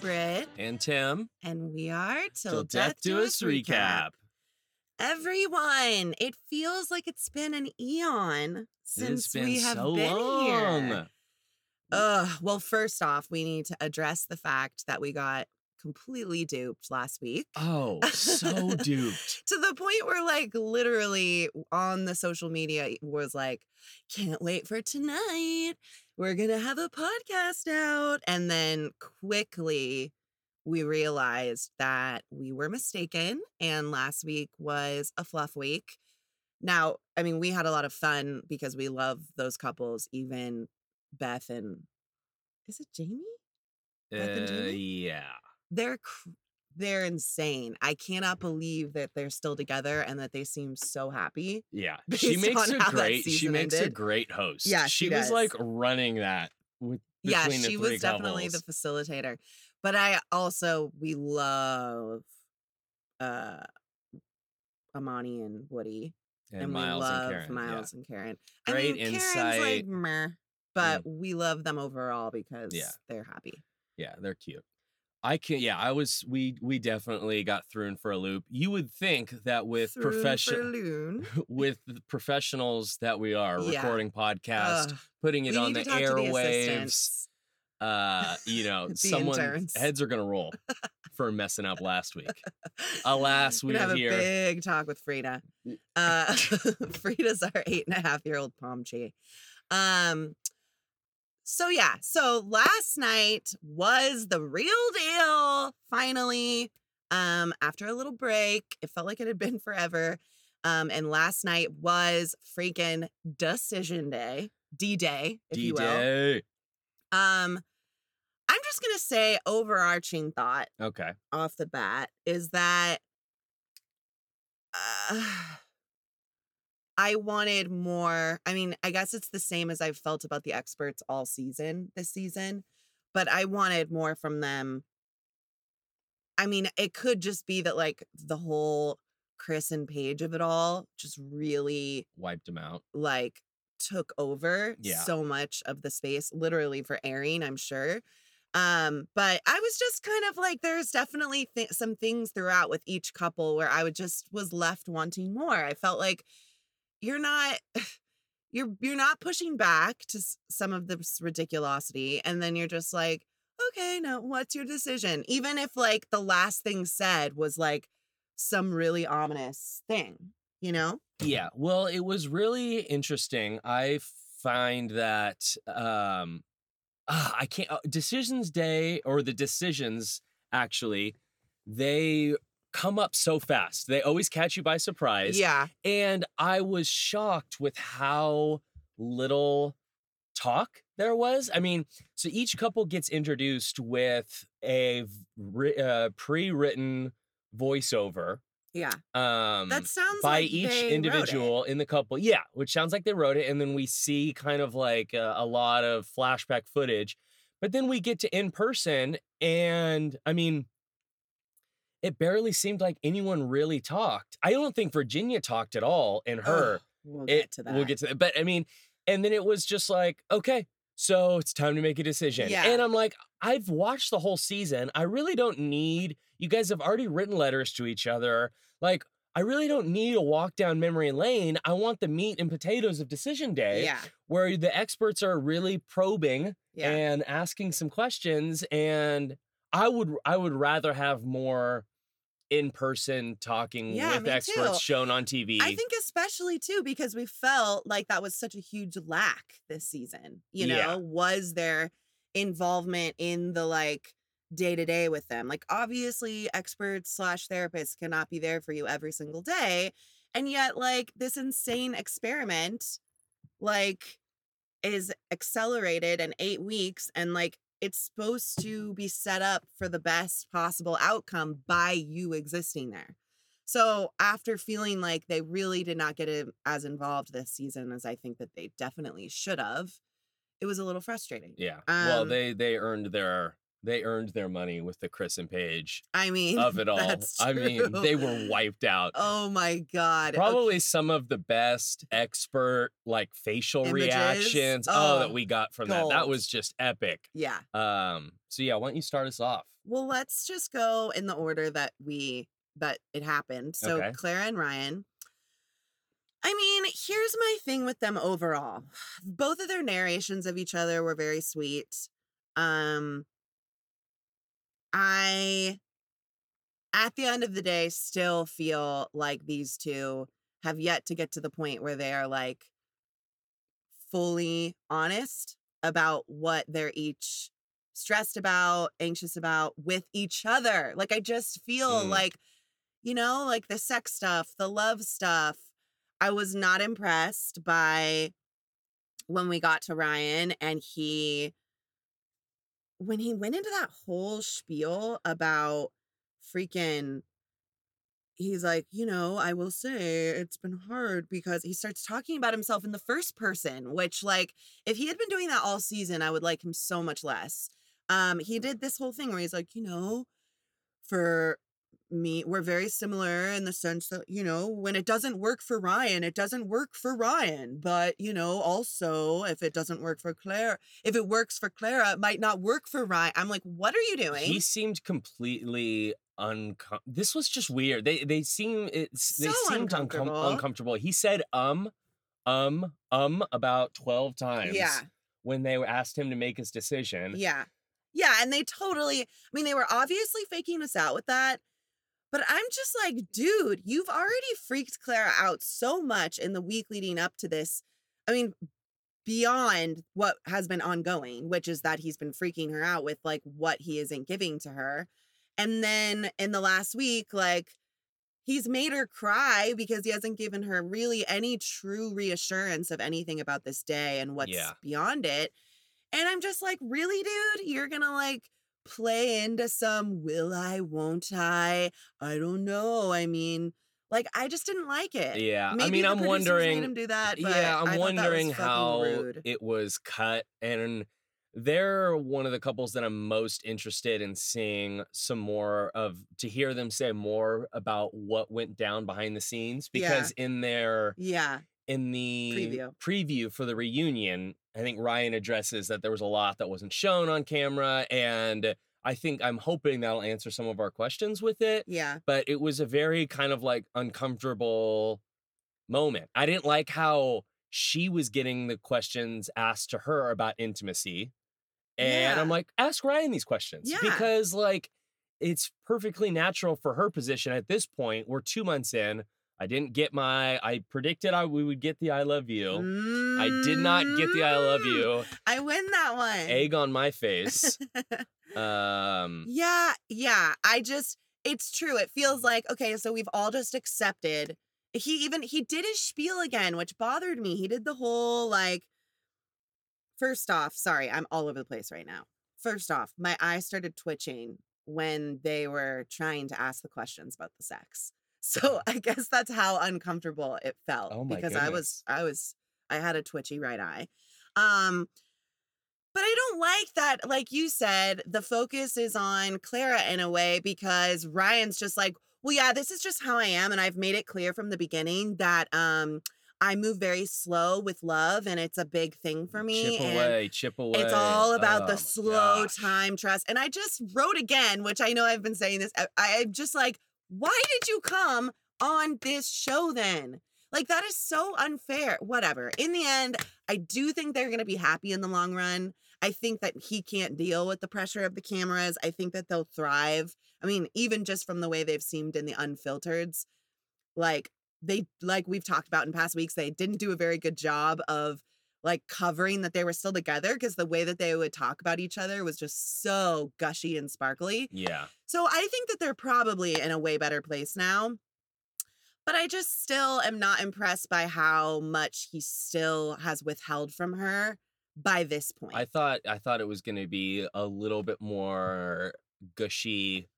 Britt, And Tim, and we are Till, till Death, death do us recap. Everyone, it feels like it's been an eon since been we have so been long. here. Ugh. Well, first off, we need to address the fact that we got completely duped last week. Oh, so duped. to the point where like literally on the social media it was like can't wait for tonight we're gonna have a podcast out and then quickly we realized that we were mistaken and last week was a fluff week now i mean we had a lot of fun because we love those couples even beth and is it jamie Beth and Uh, Jamie? yeah. They're they're insane. I cannot believe that they're still together and that they seem so happy. Yeah. She makes a great she makes a great host. Yeah, she, she was like running that with Yeah, she was definitely the facilitator. But I also we love uh Amani and Woody. and, we Miles love and Karen. yeah. Miles and Karen. Great I mean, Karen's like meh, but we love them overall because Yeah. they're happy. Yeah, they're cute. I can yeah, I was we we definitely got thrown for a loop. You would think that with Through for profession loon. with the professionals that we are Yeah. recording podcast, Ugh, putting it we on the to to the airwaves, uh, you know, The someone's interns. heads are gonna roll for messing up last week. Alas, we have hear a big talk with Frida. Uh, Frida's our eight and a half year old Pomchi. Um, so yeah, so last night was the real deal. Finally, um, after a little break, it felt like it had been forever. Um, and last night was freaking decision day, D Day, if you will. D-Day. Um, I'm just gonna say overarching thought Okay. off the bat is that uh, I wanted more. I mean, I guess it's the same as I've felt about the experts all season this season, but I wanted more from them. I mean, it could just be that like the whole Chris and Paige of it all just really Wiped him out. like took over Yeah. so much of the space literally for airing i'm sure um but i was just kind of like there's definitely th- some things throughout with each couple where i would just was left wanting more i felt like you're not you're you're not pushing back to some of this ridiculosity and then you're just like okay now what's your decision even if like the last thing said was like some really ominous thing you know Yeah. Well, it was really interesting. I find that um ah, I can't uh, decisions day or the decisions actually they come up so fast. They always catch you by surprise. yeah And I was shocked with how little talk there was. I mean, so each couple gets introduced with a uh, pre-written voiceover yeah um That sounds by like each they wrote it. individual in the couple. Yeah, which sounds like they wrote it and then we see kind of like a, a lot of flashback footage. But then we get to in person and I mean it barely seemed like anyone really talked. I don't think Virginia talked at all in her Ugh, we'll it, get to that. We'll get to that. But I mean, and then it was just like, okay, so it's time to make a decision. Yeah. And I'm like, I've watched the whole season. I really don't need, you guys have already written letters to each other. Like, I really don't need a walk down memory lane. I want the meat and potatoes of decision day yeah, where the experts are really probing yeah, and asking some questions. And I would I would rather have more in-person talking Yeah, with experts too. shown on TV. I think especially too because we felt like that was such a huge lack this season. You know, Yeah. was there involvement in the like day to day with them? Like obviously, experts slash therapists cannot be there for you every single day, and yet like this insane experiment, like, is accelerated in eight weeks, and like it's supposed to be set up for the best possible outcome by you existing there. So after feeling like they really did not get in- as involved this season as I think that they definitely should have, it was a little frustrating. Yeah. well, Um, they they earned their they earned their money with the Chris and Paige I mean, of it all. I mean, they were wiped out. Oh my god! Okay, Probably some of the best expert like facial Images? reactions oh, that Oh, we got from that. That was just epic. Yeah. Um so yeah, why don't you start us off? Well, let's just go in the order that we that it happened. So Okay. Clara and Ryan. I mean, here's my thing with them overall. Both of their narrations of each other were very sweet. Um I at the end of the day still feel like these two have yet to get to the point where they are like fully honest about what they're each stressed about, anxious about with each other. Like I just feel Mm. like you know, like the sex stuff, the love stuff. I was not impressed by when we got to Ryan and he when he went into that whole spiel about freaking he's like, you know, I will say it's been hard because he starts talking about himself in the first person, which like if he had been doing that all season, I would like him so much less. Um he did this whole thing where he's like, you know, for me we're very similar in the sense that you know when it doesn't work for Ryan it doesn't work for Ryan but you know also if it doesn't work for Claire if it works for Clara it might not work for Ryan I'm like what are you doing He seemed completely uncom. This was just weird. They they seem it's they So seemed uncom- uncomfortable. uncomfortable. He said um, um, um about twelve times. yeah When they were asked him to make his decision. yeah yeah and they totally I mean they were obviously faking us out with that but I'm just like dude you've already freaked Clara out so much in the week leading up to this I mean beyond what has been ongoing, which is that he's been freaking her out with like what he isn't giving to her. And then in the last week, like he's made her cry because he hasn't given her really any true reassurance of anything about this day and what's Yeah. beyond it. And I'm just like, really, dude? You're gonna like play into some will I, won't I? I don't know. I mean, like, I just didn't like it. Yeah, I mean, I'm producers made wondering. him do that. Yeah, I'm wondering how rude. it was cut, and they're one of the couples that I'm most interested in seeing some more of to hear them say more about what went down behind the scenes Yeah. because in their Yeah, in the Preview. preview for the reunion, I think Ryan addresses that there was a lot that wasn't shown on camera, and I think I'm hoping that'll answer some of our questions with it yeah, but it was a very kind of like uncomfortable moment. I didn't like how she was getting the questions asked to her about intimacy. And I'm like, ask Ryan these questions Yeah. because like it's perfectly natural for her position at this point. We're 2 months in. I didn't get my I predicted I we would get the I love you. I did not get the I love Mm, you. I win that one. Egg on my face. um yeah, yeah. I just, it's true. It feels like, okay, so we've all just accepted. He even, he did his spiel again, which bothered me. He did the whole like, first off, sorry, I'm all over the place right now. First off, my eyes started twitching when they were trying to ask the questions about the sex. So I guess that's how uncomfortable it felt Oh my because I was. I was, I had a twitchy right eye. Um, but I don't like that. Like you said, the focus is on Clara in a way because Ryan's just like, well, yeah, this is just how I am. And I've made it clear from the beginning that um I move very slow with love and it's a big thing for me. chip and away, chip away. it's all about Oh the slow gosh. time trust. And I just wrote again, which I know I've been saying this. I, I'm just like, why did you come on this show then? Like, that is so unfair. Whatever. In the end, I do think they're going to be happy in the long run. I think that he can't deal with the pressure of the cameras. I think that they'll thrive. I mean, even just from the way they've seemed in the unfiltereds, like they like we've talked about in past weeks, they didn't do a very good job of like covering that they were still together because the way that they would talk about each other was just so gushy and sparkly. Yeah. So I think that they're probably in a way better place now. But I just still am not impressed by how much he still has withheld from her by this point. I thought I thought it was going to be a little bit more gushy,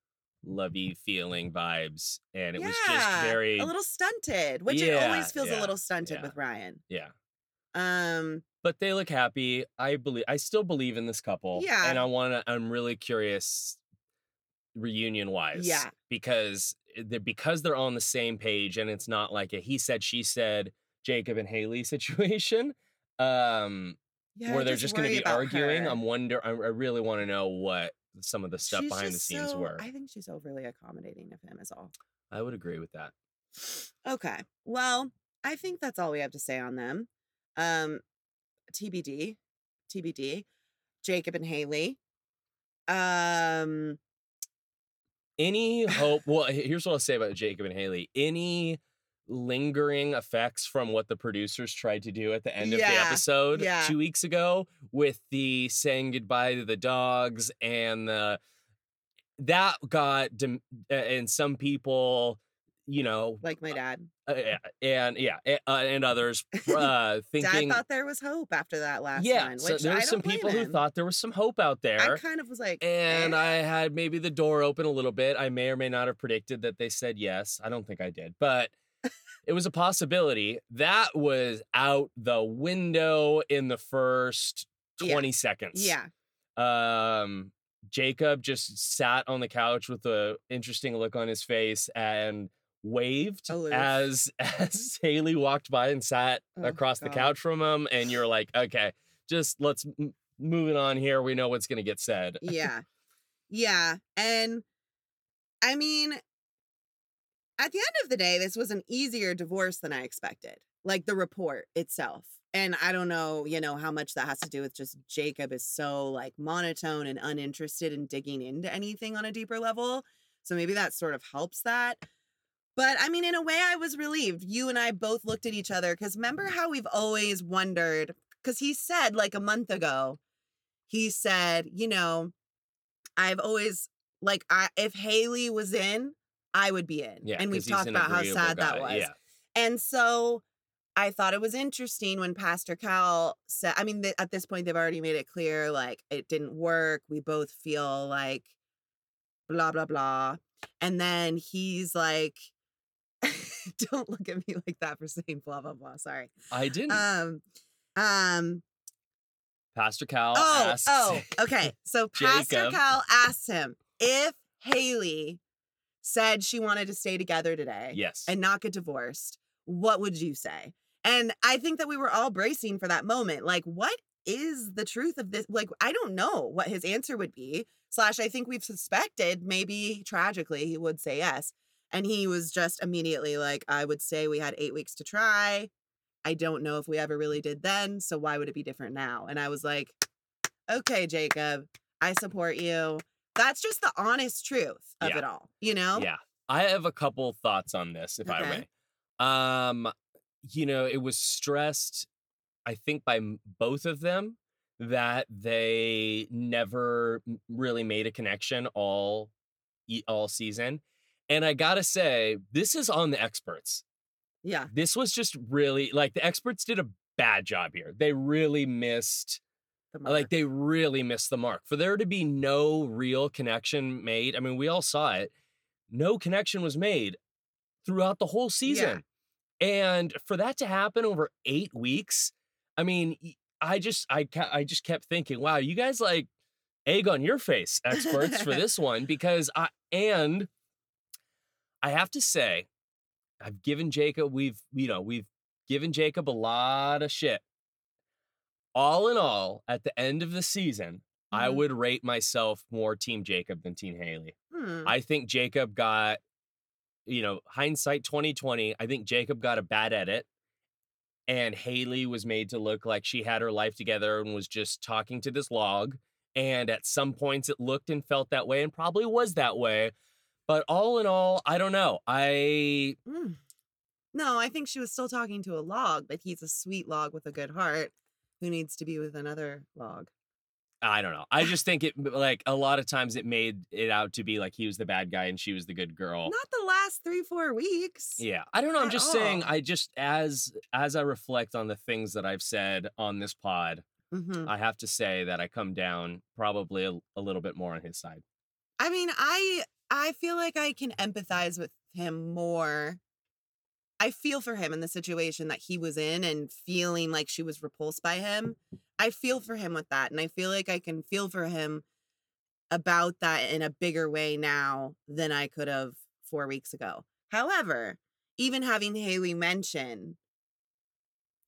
lovey feeling vibes, and it was just very a little stunted, which it always feels yeah, a little stunted yeah. with Ryan. yeah. Um, But they look happy. I believe. I still believe in this couple. Yeah. and I want to. I'm really curious, reunion wise. Yeah. because they're because they're on the same page, and it's not like a he said she said Jacob and Haley situation. Um, yeah, where they're just going to be arguing. her. I'm wonder. I, I really want to know what some of the stuff She's behind the scenes so- were. I think she's overly accommodating of him, is all. I would agree with that. Okay. Well, I think that's all we have to say on them. Um, TBD, TBD, Jacob and Haley. Um, Any hope? Well, here's what I'll say about Jacob and Haley. Any lingering effects from what the producers tried to do at the end of the episode yeah. two weeks ago with the saying goodbye to the dogs and the that got and some people, you know, like my dad. uh, yeah, and yeah, a- uh, and others uh, Dad thought there was hope after that last yeah, one. so Which there I were some people who him. thought there was some hope out there. I kind of was like, and eh. I had maybe the door open a little bit. I may or may not have predicted that they said yes. I don't think I did, but it was a possibility. That was out the window in the first Yeah. 20 seconds. yeah, Um Jacob just sat on the couch with a interesting look on his face and waved Aloof. as as Haley walked by and sat Oh, across the couch from him and you're like, "Okay, just let's m- move it on here. We know what's going to get said." yeah, yeah, and I mean, at the end of the day, this was an easier divorce than I expected. Like the report itself. And I don't know, you know, how much that has to do with just Jacob is so like monotone and uninterested in digging into anything on a deeper level. So maybe that sort of helps that. But I mean, in a way, I was relieved. You and I both looked at each other because remember how we've always wondered? Because he said like a month ago, he said, you know, I've always like I if Haley was in, I would be in. Yeah, and we've talked an about how sad that was. Yeah. And so I thought it was interesting when Pastor Cal said, I mean, th- at this point, they've already made it clear like it didn't work. We both feel like blah, blah, blah. And then he's like, don't look at me like that for saying blah, blah, blah. Sorry. I didn't. Um, um, Pastor Cal oh, asked. oh, okay. So Pastor Cal asked him if Haley said she wanted to stay together today Yes. and not get divorced, what would you say? And I think that we were all bracing for that moment. Like, what is the truth of this? Like, I don't know what his answer would be. Slash, I think we've suspected maybe tragically he would say yes. And he was just immediately like, I would say we had eight weeks to try. I don't know if we ever really did then. So why would it be different now? And I was like, okay, Jacob, I support you. That's just the honest truth of Yeah. it all, you know? Yeah. I have a couple thoughts on this, if I may. Um, you know, it was stressed, I think, by both of them that they never really made a connection all all season. And I gotta say, this is on the experts. Yeah. This was just really like the experts did a bad job here. They really missed the like they really missed the mark. For there to be no real connection made, I mean, we all saw it. No connection was made throughout the whole season. And for that to happen over 8 weeks, I mean, I just I I just kept thinking, wow, you guys like egg on your face experts for this one because I and I have to say I've given Jacob we've you know, we've given Jacob a lot of shit all in all, at the end of the season, I Mhm. would rate myself more Team Jacob than Team Haley. Hmm. I think Jacob got, you know, hindsight 2020. I think Jacob got a bad edit. And Haley was made to look like she had her life together and was just talking to this log. And at some points it looked and felt that way and probably was that way. But all in all, I don't know. I Mm. No, I think she was still talking to a log, but he's a sweet log with a good heart who needs to be with another log. I don't know. I just think it like a lot of times it made it out to be like he was the bad guy and she was the good girl. Not the last three, four weeks. Yeah. I don't know. I'm At just saying all. I just as as I reflect on the things that I've said on this pod, hmm I have to say that I come down probably a, a little bit more on his side. I mean, I I feel like I can empathize with him more. I feel for him in the situation that he was in and feeling like she was repulsed by him. I feel for him with that. And I feel like I can feel for him about that in a bigger way now than I could have four weeks ago. However, even having Haley mention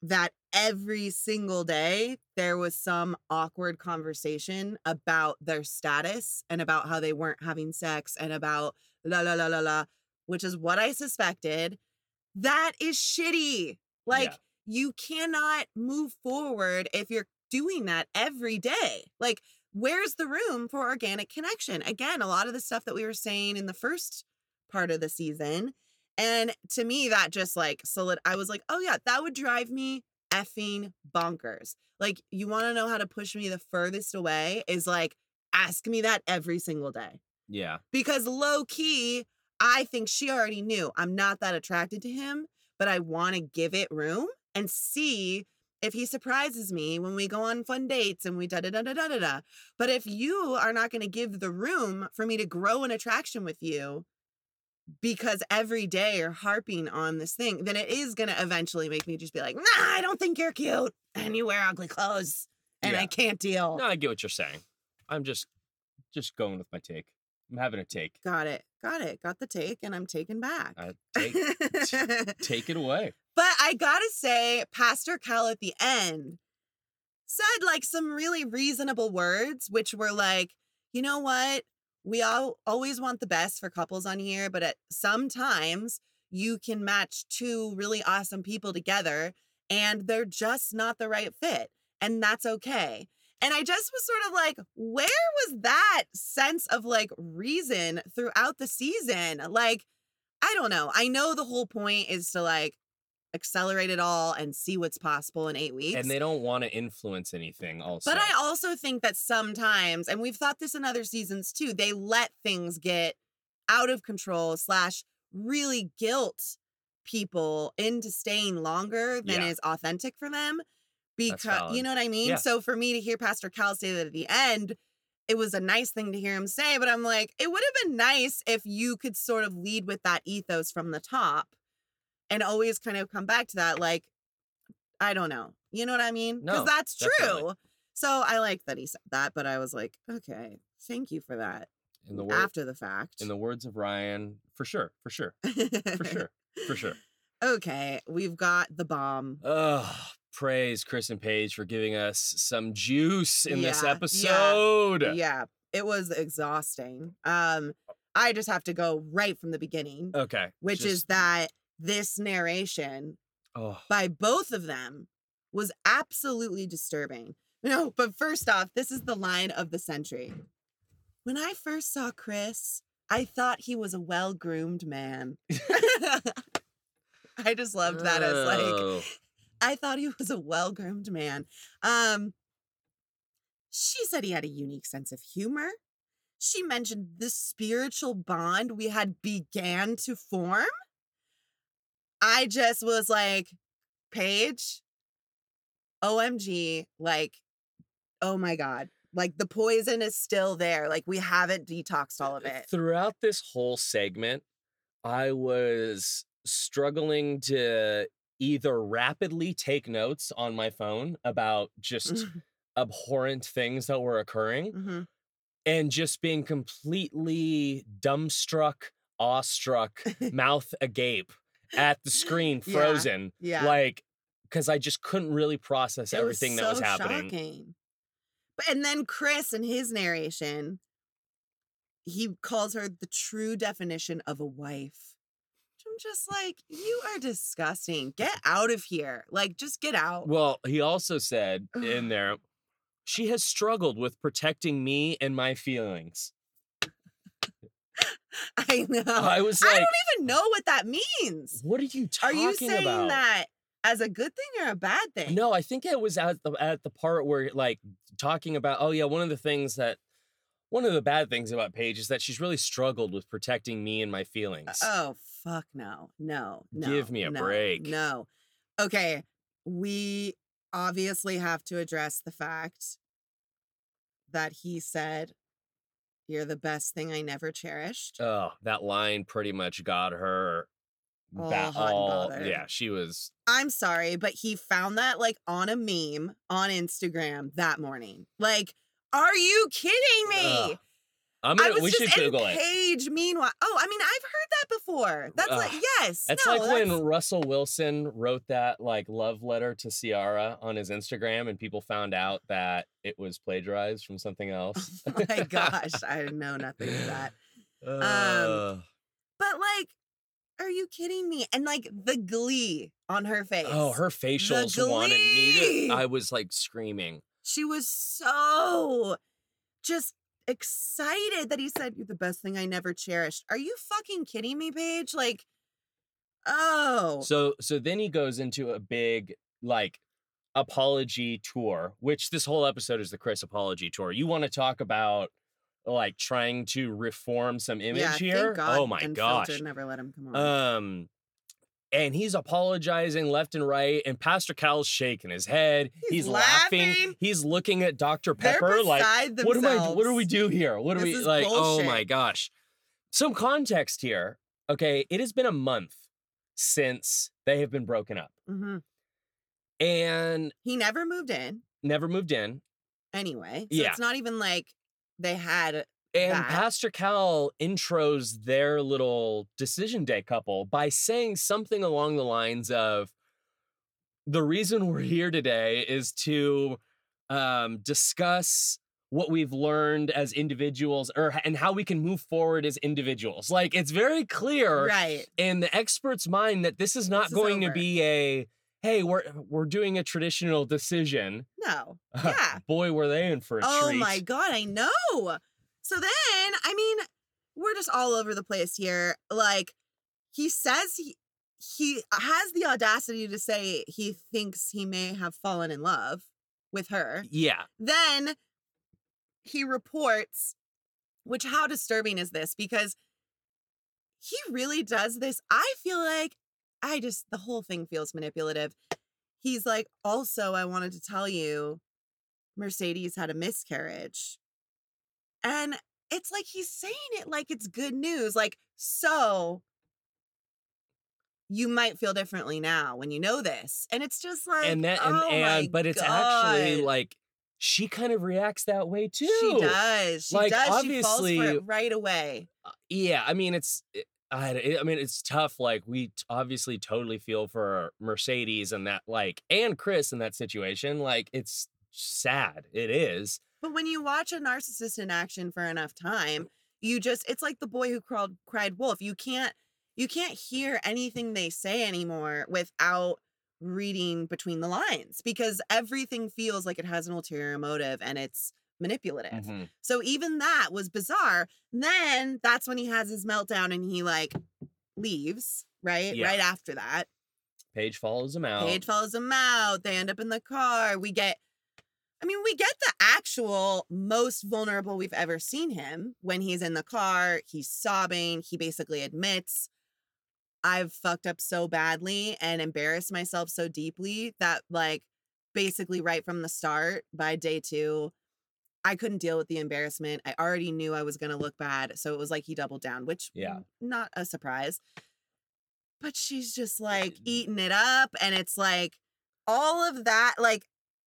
that every single day there was some awkward conversation about their status and about how they weren't having sex and about la la la la la, which is what I suspected. That is shitty. Like, Yeah. you cannot move forward if you're doing that every day. Like, where's the room for organic connection? Again, a lot of the stuff that we were saying in the first part of the season. And to me, that just like solid. I was like, oh yeah, that would drive me effing bonkers. Like, you want to know how to push me the furthest away is like, ask me that every single day. Yeah. Because low key, I think she already knew I'm not that attracted to him, but I want to give it room and see if he surprises me when we go on fun dates and we da da da da da da da. But if you are not going to give the room for me to grow an attraction with you because every day you're harping on this thing, then it is going to eventually make me just be like, nah, I don't think you're cute and you wear ugly clothes and I can't deal. No, I get what you're saying. I'm just just going with my take. I'm having a take. Got it. Got it. Got the take and I'm taken back. I take take it away. But I gotta say, Pastor Cal at the end said like some really reasonable words, which were like, you know what? We all always want the best for couples on here, but at sometimes you can match two really awesome people together and they're just not the right fit. And that's okay. And I just was sort of like, where was that sense of like reason throughout the season? Like, I don't know. I know the whole point is to like accelerate it all and see what's possible in eight weeks. And they don't want to influence anything also. But I also think that sometimes, and we've thought this in other seasons too, they let things get out of control slash really guilt people into staying longer than Yeah. is authentic for them. Because you know what I mean? Yeah. So for me to hear Pastor Cal say that at the end, it was a nice thing to hear him say, but I'm like, it would have been nice if you could sort of lead with that ethos from the top and always kind of come back to that. Like, I don't know. You know what I mean? Because No, that's true. definitely. So I like that he said that, but I was like, okay, thank you for that in the word, after the fact. in the words of Ryan, for sure, for sure, for sure, for sure. okay, we've got the bomb. Oh, praise Chris and Paige for giving us some juice in this Yeah, yeah, episode. Yeah, it was exhausting. Um, I just have to go right from the beginning, Okay. which is that this narration oh, by both of them was absolutely disturbing. No, but first off, this is the line of the century. When I first saw Chris, I thought he was a well groomed man. I just loved that as like. I thought he was a well groomed man. Um, she said he had a unique sense of humor. She mentioned the spiritual bond we had began to form. I just was like, Paige, OMG, like, oh my God. Like the poison is still there. Like we haven't detoxed all of it. Throughout this whole segment, I was struggling to either rapidly take notes on my phone about just abhorrent things that were occurring Mhm. and just being completely dumbstruck, awestruck, mouth agape at the screen, frozen. Yeah. Like, because I just couldn't really process It everything that was so happening. Shocking. But and then Chris in his narration, he calls her the true definition of a wife. I'm just like, you are disgusting. Get out of here. Like, just get out. Well, he also said in there, she has struggled with protecting me and my feelings. I know. I was I don't even know what that means. what are you Are you saying about? that as a good thing or a bad thing? No, I think it was at the at the part where like talking about oh yeah, one of the things that one of the bad things about Paige is that she's really struggled with protecting me and my uh, feelings. Oh fuck no. No. No. Give me a no, break. No. Okay. We obviously have to address the fact that he said, You're the best thing I never cherished. oh, that line pretty much got her All ba- hot and all- bothered. yeah, she was I'm sorry, but he found that like on a meme on Instagram that morning. Like, are you kidding me? Ugh. I'm gonna. was We should just in Google it. Paige. Meanwhile, oh, I mean, I've heard that before. That's like yes. It's no, like when Russell Wilson wrote that like love letter to Ciara on his Instagram, and people found out that it was plagiarized from something else. Oh my gosh, I know nothing of that. Um, But like, are you kidding me? And like the glee on her face. oh, her facials wanted me to. I was like screaming. She was so just excited that he said, You're the best thing I never cherished. Are you fucking kidding me, Paige? Like, oh. So so then he goes into a big like apology tour, which this whole episode is the Chris apology tour. You want to talk about like trying to reform some image yeah, here? God oh my gosh. Never let him come on. Um and he's apologizing left and right, and Pastor Cal's shaking his head. He's laughing. laughing. He's looking at Dr. Pepper like, beside what do I what do we do here? What do we like? Oh my gosh. Some context here. Okay, it has been a month since they have been broken up Mhm. and He never moved in never moved in. anyway. So Yeah. it's not even like they had And that. Pastor Cal intros their little decision day couple by saying something along the lines of the reason we're here today is to um, discuss what we've learned as individuals or and how we can move forward as individuals. Like it's very clear right. in the expert's mind that this is not This is going to be a hey, we're we're doing a traditional decision. No. Yeah. Boy, were they in for a Oh treat. my god, I know. So then, I mean, we're just all over the place here. Like he says he he has the audacity to say he thinks he may have fallen in love with her. Yeah. Then he reports which how disturbing is this because he really does this. I feel like I just the whole thing feels manipulative. He's like, also, I wanted to tell you Mercedes had a miscarriage. And it's like he's saying it like it's good news. Like, so you might feel differently now when you know this. And it's just like, and that and, oh and but it's actually like she kind of reacts that way too. she does. She Like, does. She falls for obviously- it right away. Uh, Yeah, I mean it's it- I, I mean it's tough like we t- obviously totally feel for Mercedes and that like and Chris in that situation like it's sad. It is. But when you watch a narcissist in action for enough time, you just it's like the boy who crawled cried wolf. You can't you can't hear anything they say anymore without reading between the lines because everything feels like it has an ulterior motive and it's manipulative. Mhm. So even that was bizarre. Then that's when he has his meltdown and he like leaves, right? Yeah. Right after that. Paige follows him out. Paige follows him out. They end up in the car. We get, I mean, we get the actual most vulnerable we've ever seen him when he's in the car. He's sobbing. He basically admits, I've fucked up so badly and embarrassed myself so deeply that, like, basically right from the start, by day two, I couldn't deal with the embarrassment. I already knew I was going to look bad. So it was like he doubled down, which, Yeah. mm, not a surprise. But she's just like eating it up. And it's like all of that. Like,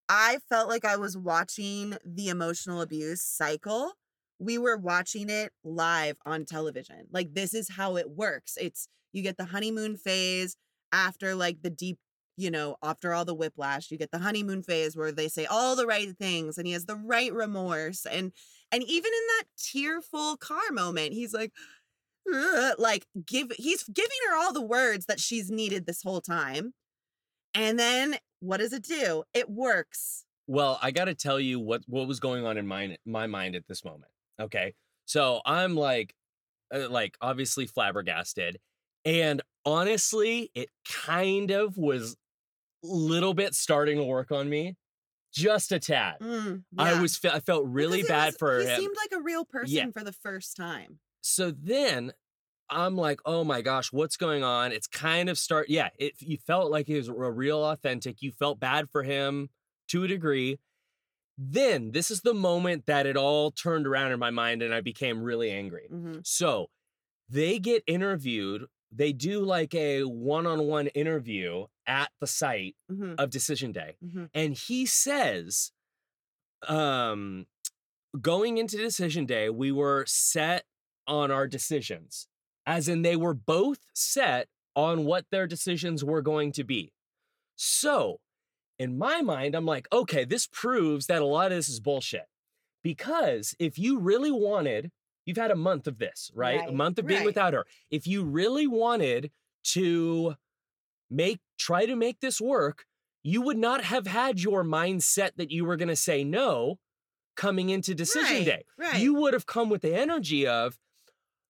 I felt like I was watching the emotional abuse cycle. We were watching it live on television. Like, this is how it works. It's you get the honeymoon phase after like the deep you know, after all the whiplash, you get the honeymoon phase where they say all the right things and he has the right remorse. And and even in that tearful car moment, he's like, like give he's giving her all the words that she's needed this whole time. And then what does it do? It works. Well, I got to tell you what what was going on in my my mind at this moment. Okay, so I'm like, uh, like obviously flabbergasted, and honestly, it kind of was little bit starting to work on me, just a tad. Mm, I was I felt really bad was- for he him. seemed like a real person Yeah. for the first time. so then I'm like, oh my gosh, what's going on? It's kind of start. Yeah, it you felt like it was a real authentic. You felt bad for him to a degree. Then this is the moment that it all turned around in my mind and I became really angry. hmm So they get interviewed. They do like a one-on-one interview at the site hmm of Decision Day hmm and he says um going into decision day, we were set on our decisions, as in they were both set on what their decisions were going to be. So, in my mind, I'm like, okay, this proves that a lot of this is bullshit. Because if you really wanted, you've had a month of this, right? A month of being right. without her. If you really wanted to make, try to make this work, you would not have had your mindset that you were going to say no coming into decision Right, day. right. You would have come with the energy of,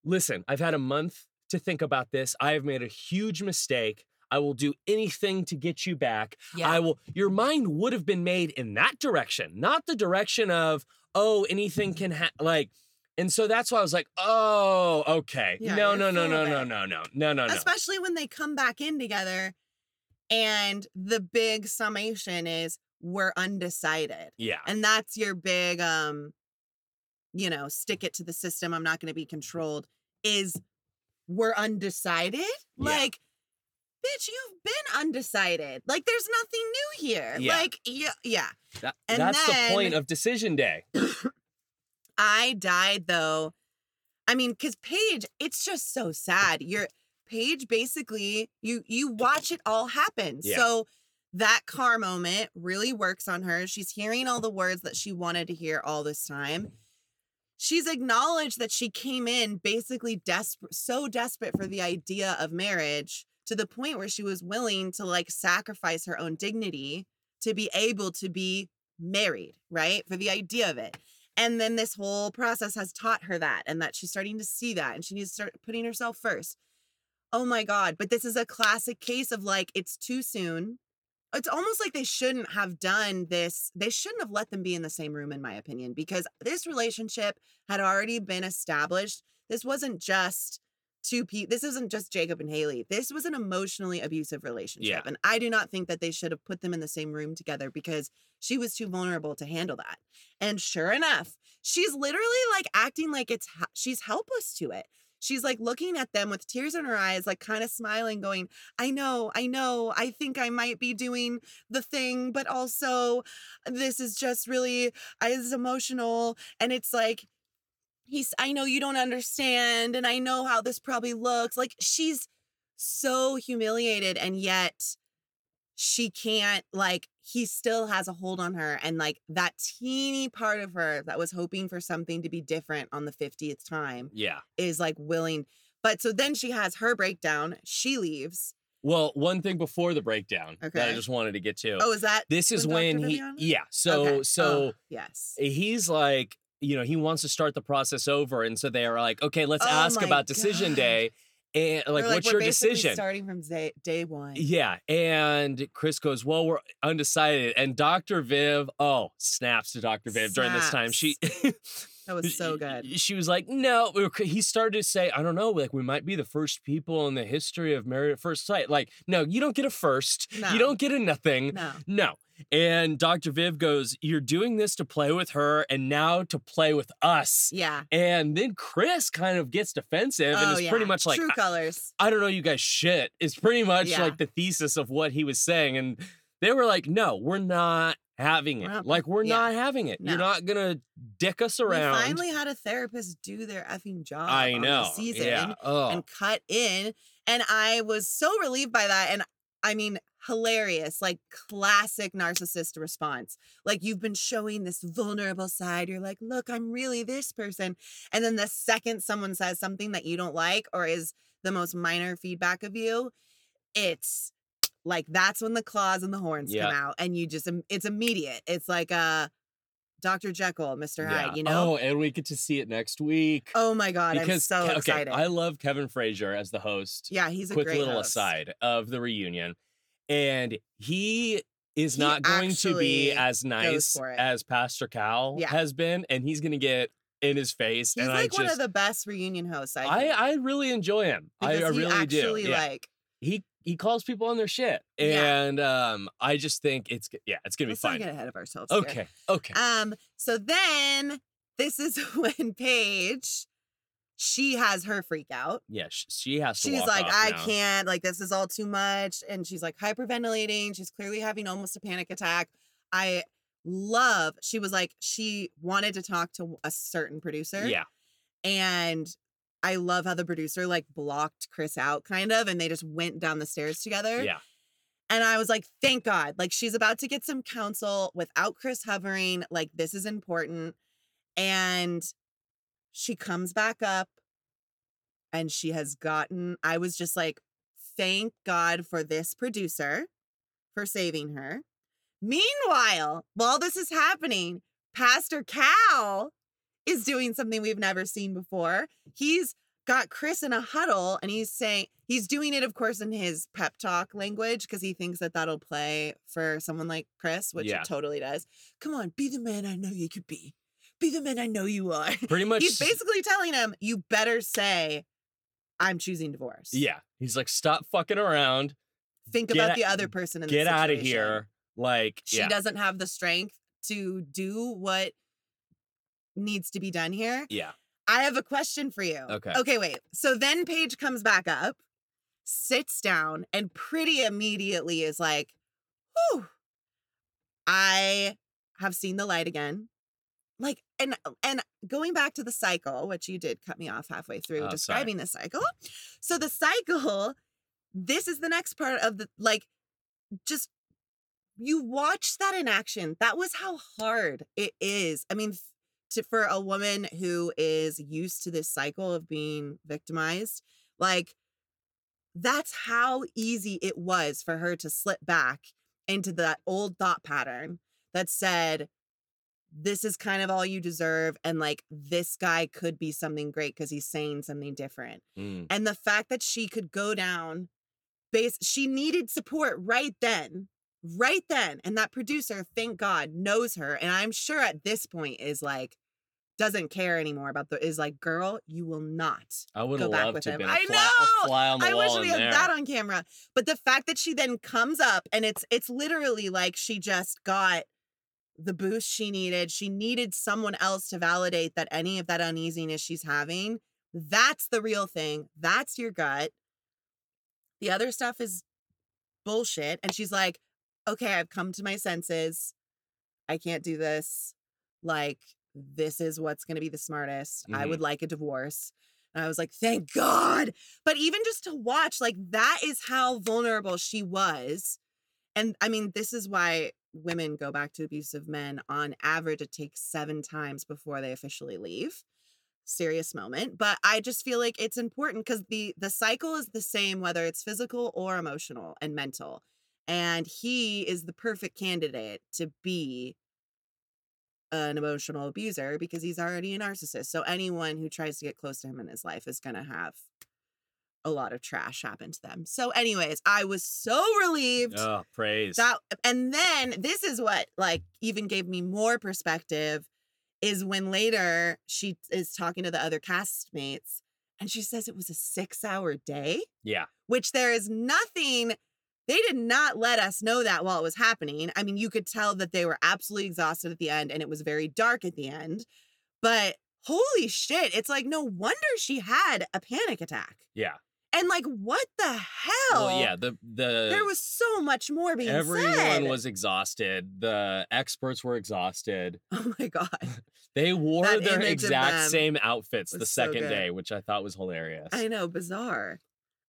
listen, I've had a month to think about this. I have made a huge mistake. I will do anything to get you back. Yeah. I will, your mind would have been made in that direction, not the direction of, oh, anything can ha like, and so that's why I was like, oh, okay. Yeah, no, no, no, no, no, no, no, no, no, no. Especially when they come back in together and the big summation is we're undecided. Yeah. And that's your big um you know, stick it to the system, I'm not going to be controlled is we're undecided? Yeah. Like bitch, you've been undecided. Like there's nothing new here. Yeah. Like yeah, yeah. That- and that's the point of decision day. I died though. I mean, because Paige, it's just so sad. You're Paige basically, you you watch it all happen. Yeah. So that car moment really works on her. She's hearing all the words that she wanted to hear all this time. She's acknowledged that she came in basically desperate, so desperate for the idea of marriage to the point where she was willing to like sacrifice her own dignity to be able to be married, right? For the idea of it. And then this whole process has taught her that and that she's starting to see that and she needs to start putting herself first. Oh my God. But this is a classic case of like, it's too soon. It's almost like they shouldn't have done this. They shouldn't have let them be in the same room, in my opinion, because this relationship had already been established. This wasn't just two people. This isn't just Jacob and Haley. This was an emotionally abusive relationship. Yeah. And I do not think that they should have put them in the same room together because she was too vulnerable to handle that. And sure enough, she's literally like acting like it's she's helpless to it. She's like looking at them with tears in her eyes, like kind of smiling, going, I know, I know, I think I might be doing the thing, but also uh, this is just really, uh, I is emotional. And it's like, he's, I know you don't understand, and I know how this probably looks. Like she's so humiliated, and yet she can't like he still has a hold on her and like that teeny part of her that was hoping for something to be different on the 50th time Yeah. is like willing but so then she has her breakdown she leaves Well, one thing before the breakdown that I just wanted to get to. oh is that this is when Dr. he Vivian? yeah. So Okay. so Oh, yes he's like, you know, he wants to start the process over. And so they are like, okay, let's Oh ask about decision God. day. And uh, like, They're what's your decision? starting from day, day one Yeah. And Chris goes, Well, we're undecided. And Dr. Viv, oh, snaps to Dr. Viv during this time. She that was so good She was like, no. we were- He started to say, I don't know, like we might be the first people in the history of married at first sight. Like, no, you don't get a first. No. You don't get a nothing. no No. And Dr. Viv goes, You're doing this to play with her and now to play with us. yeah And then Chris kind of gets defensive and oh, is yeah. pretty much like, true colors I don't know, you guys shit. Is pretty much Yeah. like the thesis of what he was saying. And they were like, No, we're not having it. We're not- like, we're yeah. not having it. You're not going to dick us around. we finally had a therapist do their effing job I know. season Yeah. Oh. and cut in. And I was so relieved by that. And I mean, hilarious, like classic narcissist response. Like you've been showing this vulnerable side. You're like, look, I'm really this person. And then the second someone says something that you don't like or is the most minor feedback of you, it's like that's when the claws and the horns Yeah. come out. And you just, it's immediate. It's like uh, a, Dr. Jekyll, Mr. Hyde, Yeah. you know? Oh, and we get to see it next week. Oh my God, because I'm so okay, excited. I love Kevin Frazier as the host. yeah, he's a quick great little host. aside of the reunion. And he is He not going to be as nice as Pastor Cal Yeah. has been, and he's gonna get in his face. He's and like I one just of the best reunion hosts. I I, think, I really enjoy him. I, I he really actually do. Yeah. like. he he calls people on their shit. Yeah. And um I just think it's yeah, it's gonna be Let's not fun. get ahead of ourselves. here. Okay. Okay. Um. So then this is when Paige, she has her freak out. yeah, sh- she has to She's like, I now. can't. Like this is all too much, and she's like hyperventilating. She's clearly having almost a panic attack. I love. She was like, she wanted to talk to a certain producer. Yeah. And I love how the producer like blocked Chris out kind of and they just went down the stairs together. Yeah. And I was like, thank God. Like she's about to get some counsel without Chris hovering. Like this is important. And she comes back up and she has gotten, I was just like, thank God for this producer for saving her. Meanwhile, while this is happening, Pastor Cal is doing something we've never seen before. He's got Chris in a huddle and he's saying, he's doing it, of course, in his pep talk language because he thinks that that'll play for someone like Chris, which Yeah. it totally does. Come on, be the man I know you could be. Be the man I know you are. Pretty much. He's basically telling him, you better say, I'm choosing divorce. yeah. He's like, stop fucking around. Think Get about a- the other person in the street. Get out of here. Like, She yeah. doesn't have the strength to do what needs to be done here. Yeah. I have a question for you. Okay. Okay, wait. So then Paige comes back up, sits down, and pretty immediately is like, whew, I have seen the light again. Like, and uh, and going back to the cycle, which you did cut me off halfway through Oh, sorry. describing the cycle. So the cycle, this is the next part of the like just you watch that in action. That was how hard it is. I mean, to for a woman who is used to this cycle of being victimized, like that's how easy it was for her to slip back into that old thought pattern that said this is kind of all you deserve and like this guy could be something great because he's saying something different Mm. and the fact that she could go down base she needed support right then right then and that producer thank god knows her and i'm sure at this point is like doesn't care anymore about the is like girl you will not I would go back with to him. I fly, know! fly on the I wish we had there. that on camera. But the fact that she then comes up and it's it's literally like she just got the boost she needed. She needed someone else to validate that any of that uneasiness she's having. That's the real thing. That's your gut. The other stuff is bullshit. And she's like, okay, I've come to my senses. I can't do this. Like, this is what's going to be the smartest. I Mhm. would like a divorce. And I was like, thank God. But even just to watch, like, that is how vulnerable she was. And I mean, this is why women go back to abusive men. On average, it takes seven times before they officially leave. Serious moment. But I just feel like it's important because the the cycle is the same whether it's physical or emotional and mental. And he is the perfect candidate to be an emotional abuser because he's already a narcissist. So anyone who tries to get close to him in his life is going to have a lot of trash happened to them. So anyways, I was so relieved Oh, praise. that and then this is what like even gave me more perspective is when later she is talking to the other castmates and she says it was a 6-hour day yeah. which there is nothing they did not let us know that while it was happening. I mean, you could tell that they were absolutely exhausted at the end and it was very dark at the end. But holy shit, it's like no wonder she had a panic attack. Yeah. And like what the hell? Well, yeah. The the There was so much more being everyone said. Everyone was exhausted. The experts were exhausted. Oh my god. They wore That their exact same outfits the was so second day, which I thought was hilarious. I know, bizarre.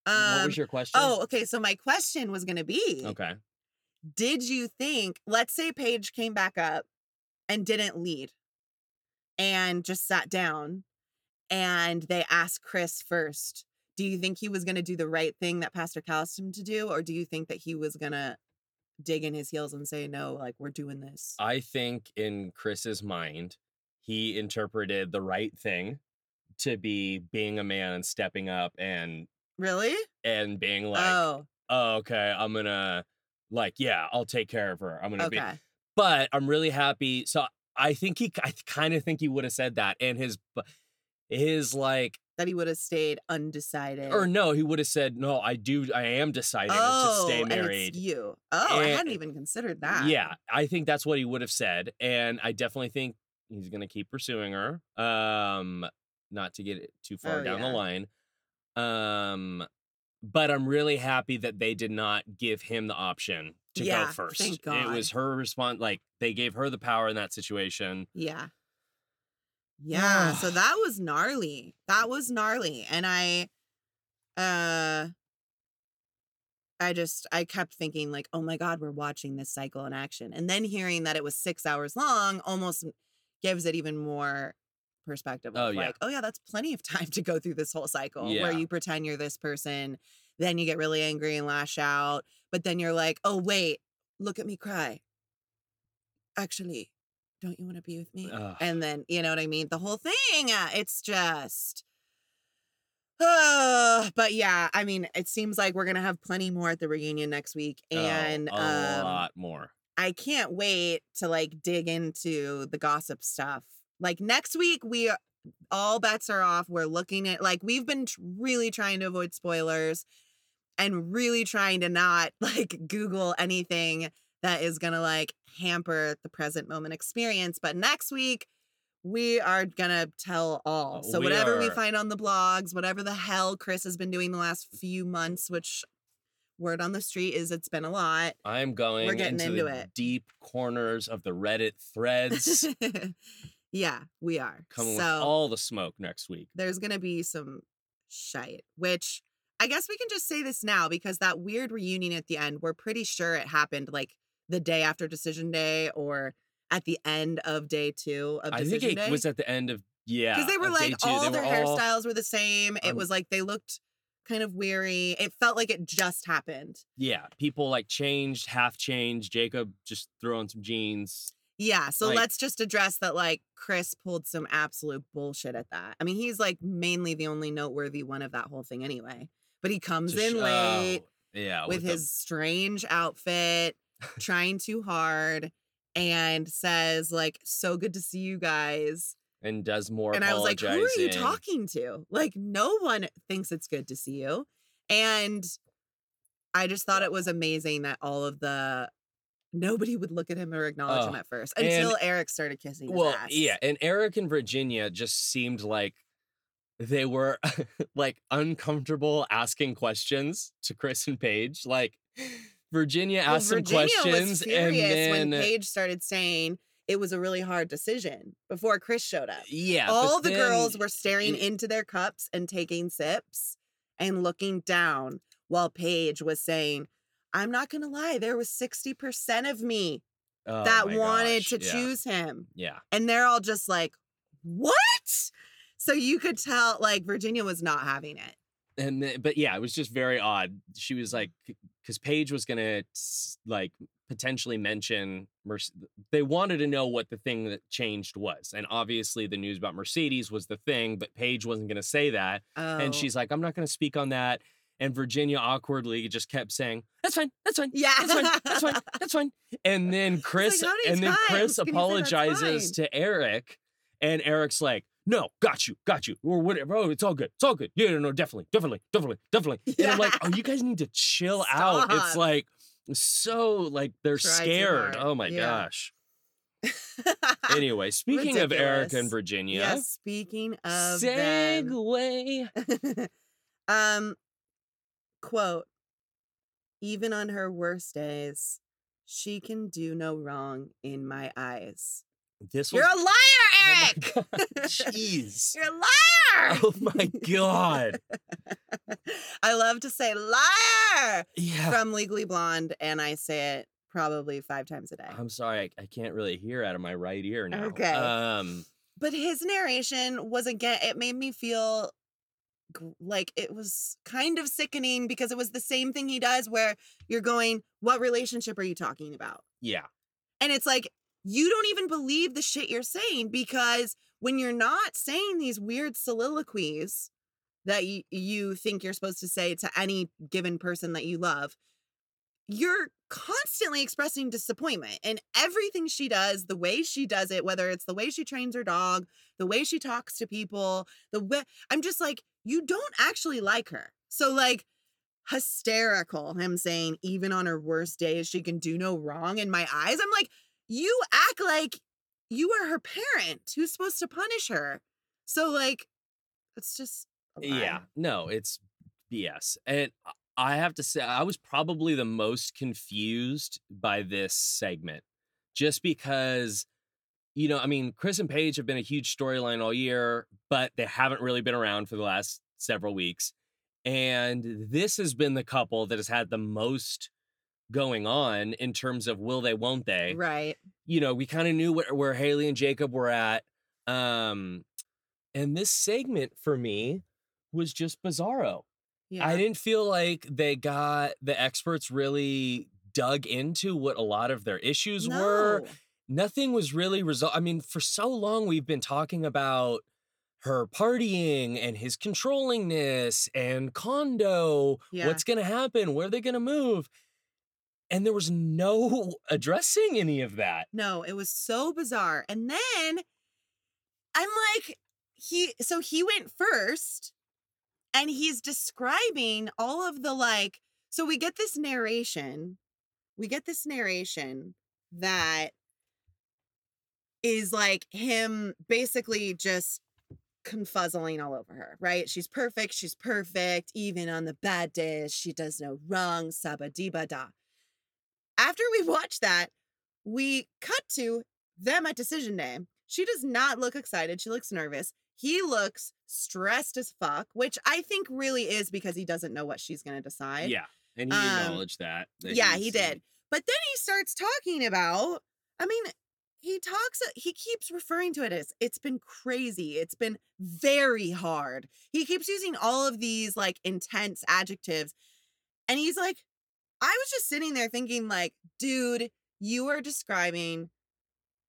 what Um, was your question? Oh, okay. So my question was going to be okay. Did you think, let's say Paige came back up and didn't lead and just sat down and they asked Chris first, do you think he was going to do the right thing that Pastor asked him to do? Or do you think that he was going to dig in his heels and say, no, like we're doing this? I think in Chris's mind, he interpreted the right thing to be being a man and stepping up and really? and being like, oh, oh, okay, I'm gonna like, yeah, I'll take care of her. I'm gonna be but I'm really happy. So I think he, I kind of think he would have said that, and his, his like, That he would have stayed undecided. or no, he would have said, no, I do, I am deciding to stay and it's married. you. Oh, I hadn't even considered that. Yeah, I think that's what he would have said, and I definitely think he's gonna keep pursuing her. Um, not to get it too far Oh, down yeah. the line. Um, but I'm really happy that they did not give him the option to Yeah, go first. thank It was her response. Like they gave her the power in that situation. Yeah. Yeah, so that was gnarly. That was gnarly. And I uh I just I kept thinking like, "Oh my god, we're watching this cycle in action." And then hearing that it was 6 hours long almost gives it even more perspective Oh, yeah. like, "Oh yeah, that's plenty of time to go through this whole cycle Yeah. where you pretend you're this person, then you get really angry and lash out, but then you're like, "Oh wait, look at me cry." Actually, don't you want to be with me? Ugh. And then, you know what I mean? The whole thing, uh, it's just uh, but yeah, I mean, it seems like we're going to have plenty more at the reunion next week and oh, a um lot more. I can't wait to like dig into the gossip stuff. Like next week, we all bets are off. We're looking at like we've been tr- really trying to avoid spoilers and really trying to not like Google anything that is gonna like hamper the present moment experience. But next week, we are gonna tell all. Uh, So we whatever we find on the blogs, whatever the hell Chris has been doing the last few months, which word on the street is it's been a lot. I'm going We're getting into, into the it. deep corners of the Reddit threads, yeah, we are. coming so with all the smoke next week. there's gonna be some shite, which I guess we can just say this now because that weird reunion at the end, we're pretty sure it happened like the day after decision day or at the end of day two of I decision think it day. was at the end of yeah. because they were like all They their were all- hairstyles were the same. It Um, was like they looked kind of weary. It felt like it just happened. Yeah, people like changed, half changed. Jacob just threw on some jeans. Yeah, so Like- let's just address that like Chris pulled some absolute bullshit at that. I mean, he's like mainly the only noteworthy one of that whole thing anyway. But he comes in sh- late oh, yeah, with the- his strange outfit, trying too hard and says like so good to see you guys. and does more. And I was like, who are you talking to? Like no one thinks it's good to see you. And I just thought it was amazing that all of the nobody would look at him or acknowledge him Oh, at first and- until Erik started kissing his Well, ass. yeah, and Erik and Virginia just seemed like they were like uncomfortable asking questions to Chris and Paige. Like Virginia Well, asked some questions, was and furious when then Paige started saying it was a really hard decision before Chris showed up. yeah, All the girls were staring into their cups and taking sips and looking down while Paige was saying, I'm not going to lie, there was 60% of me Oh that wanted gosh, to yeah, choose him. Yeah, And they're all just like, what? So you could tell, like, Virginia was not having it. And but yeah, it was just very odd. She was like, because Paige was gonna like potentially mention Merce- they wanted to know what the thing that changed was, and obviously the news about Mercedes was the thing, but Paige wasn't gonna say that. Oh. And she's like, I'm not going to speak on that. And Virginia awkwardly just kept saying, That's fine. That's fine. yeah. That's fine. That's fine. That's fine. And then Chris "How many and then Chris times can you say that's apologizes to Erik. And Erik's like, No, got you, got you. Or whatever. Oh, it's all good. It's all good. Yeah, no, no, definitely, definitely, definitely, definitely. And I'm like, Oh, you guys need to chill out. It's like so like they're Try scared. Oh my Yeah. gosh. Anyway, speaking of Erica and Virginia, Yes, speaking of segue. um quote even on her worst days she can do no wrong in my eyes This you're was a liar Oh eric God, Jeez. you're a liar Oh my god. i love to say liar Yeah. from legally blonde and i say it probably five times a day I'm sorry, I, I can't really hear out of my right ear now. Okay. Um but his narration was again it made me feel like it was kind of sickening because it was the same thing he does where you're going what relationship are you talking about yeah. and it's like you don't even believe the shit you're saying because when you're not saying these weird soliloquies that you, you think you're supposed to say to any given person that you love you're constantly expressing disappointment. In everything she does the way she does it whether it's the way she trains her dog the way she talks to people the way i'm just like you don't actually like her. So like hysterical him saying even on her worst days she can do no wrong in my eyes. I'm like you act like you are her parent who's supposed to punish her so like it's just. Yeah. No, it's BS. And I have to say, I was probably the most confused by this segment just because, you know, I mean, Chris and Paige have been a huge storyline all year, but they haven't really been around for the last several weeks. And this has been the couple that has had the most going on in terms of will they, won't they? Right. You know, we kind of knew where, where Haley and Jacob were at. Um, and this segment for me was just bizarro. Yeah. I didn't feel like they got the experts really dug into what a lot of their issues were. Nothing was really resolved. I mean, for so long we've been talking about her partying and his controllingness and condo. Yeah. What's going to happen? Where are they going to move? And there was no addressing any of that. No, it was so bizarre. And then I'm like, he, so he went first and he's describing all of the like, so we get this narration, we get this narration that is like him basically just confuzzling all over her, right? She's perfect, she's perfect, even on the bad days, she does no wrong, sabadiba da. After we watch that, we cut to them at decision day. She does not look excited. She looks nervous. He looks stressed as fuck, which I think really is because he doesn't know what she's going to decide. Yeah. And he Um, acknowledged that. that yeah, he did. But then he starts talking about, I mean, he talks, he keeps referring to it as it's been crazy. It's been very hard. He keeps using all of these like intense adjectives. And he's like, I was just sitting there thinking, like, dude, you are describing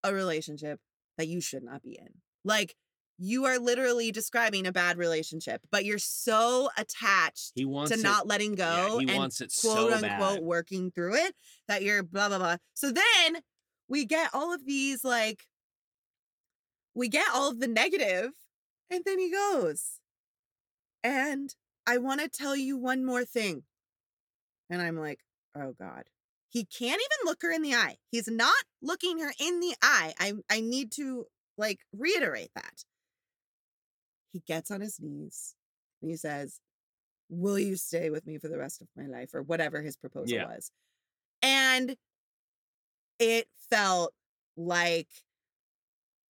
a relationship that you should not be in. Like, you are literally describing a bad relationship, but you're so attached He wants to it- not letting yeah, go he and wants it quote so unquote bad. working through it that you're blah blah blah. So then we get all of these like we get all of the negative and then he goes and I want to tell you one more thing. And I'm like, "Oh god." He can't even look her in the eye. He's not looking her in the eye. I I need to like reiterate that. He gets on his knees and he says, Will you stay with me for the rest of my life? Or whatever his proposal Yeah. was. And it felt like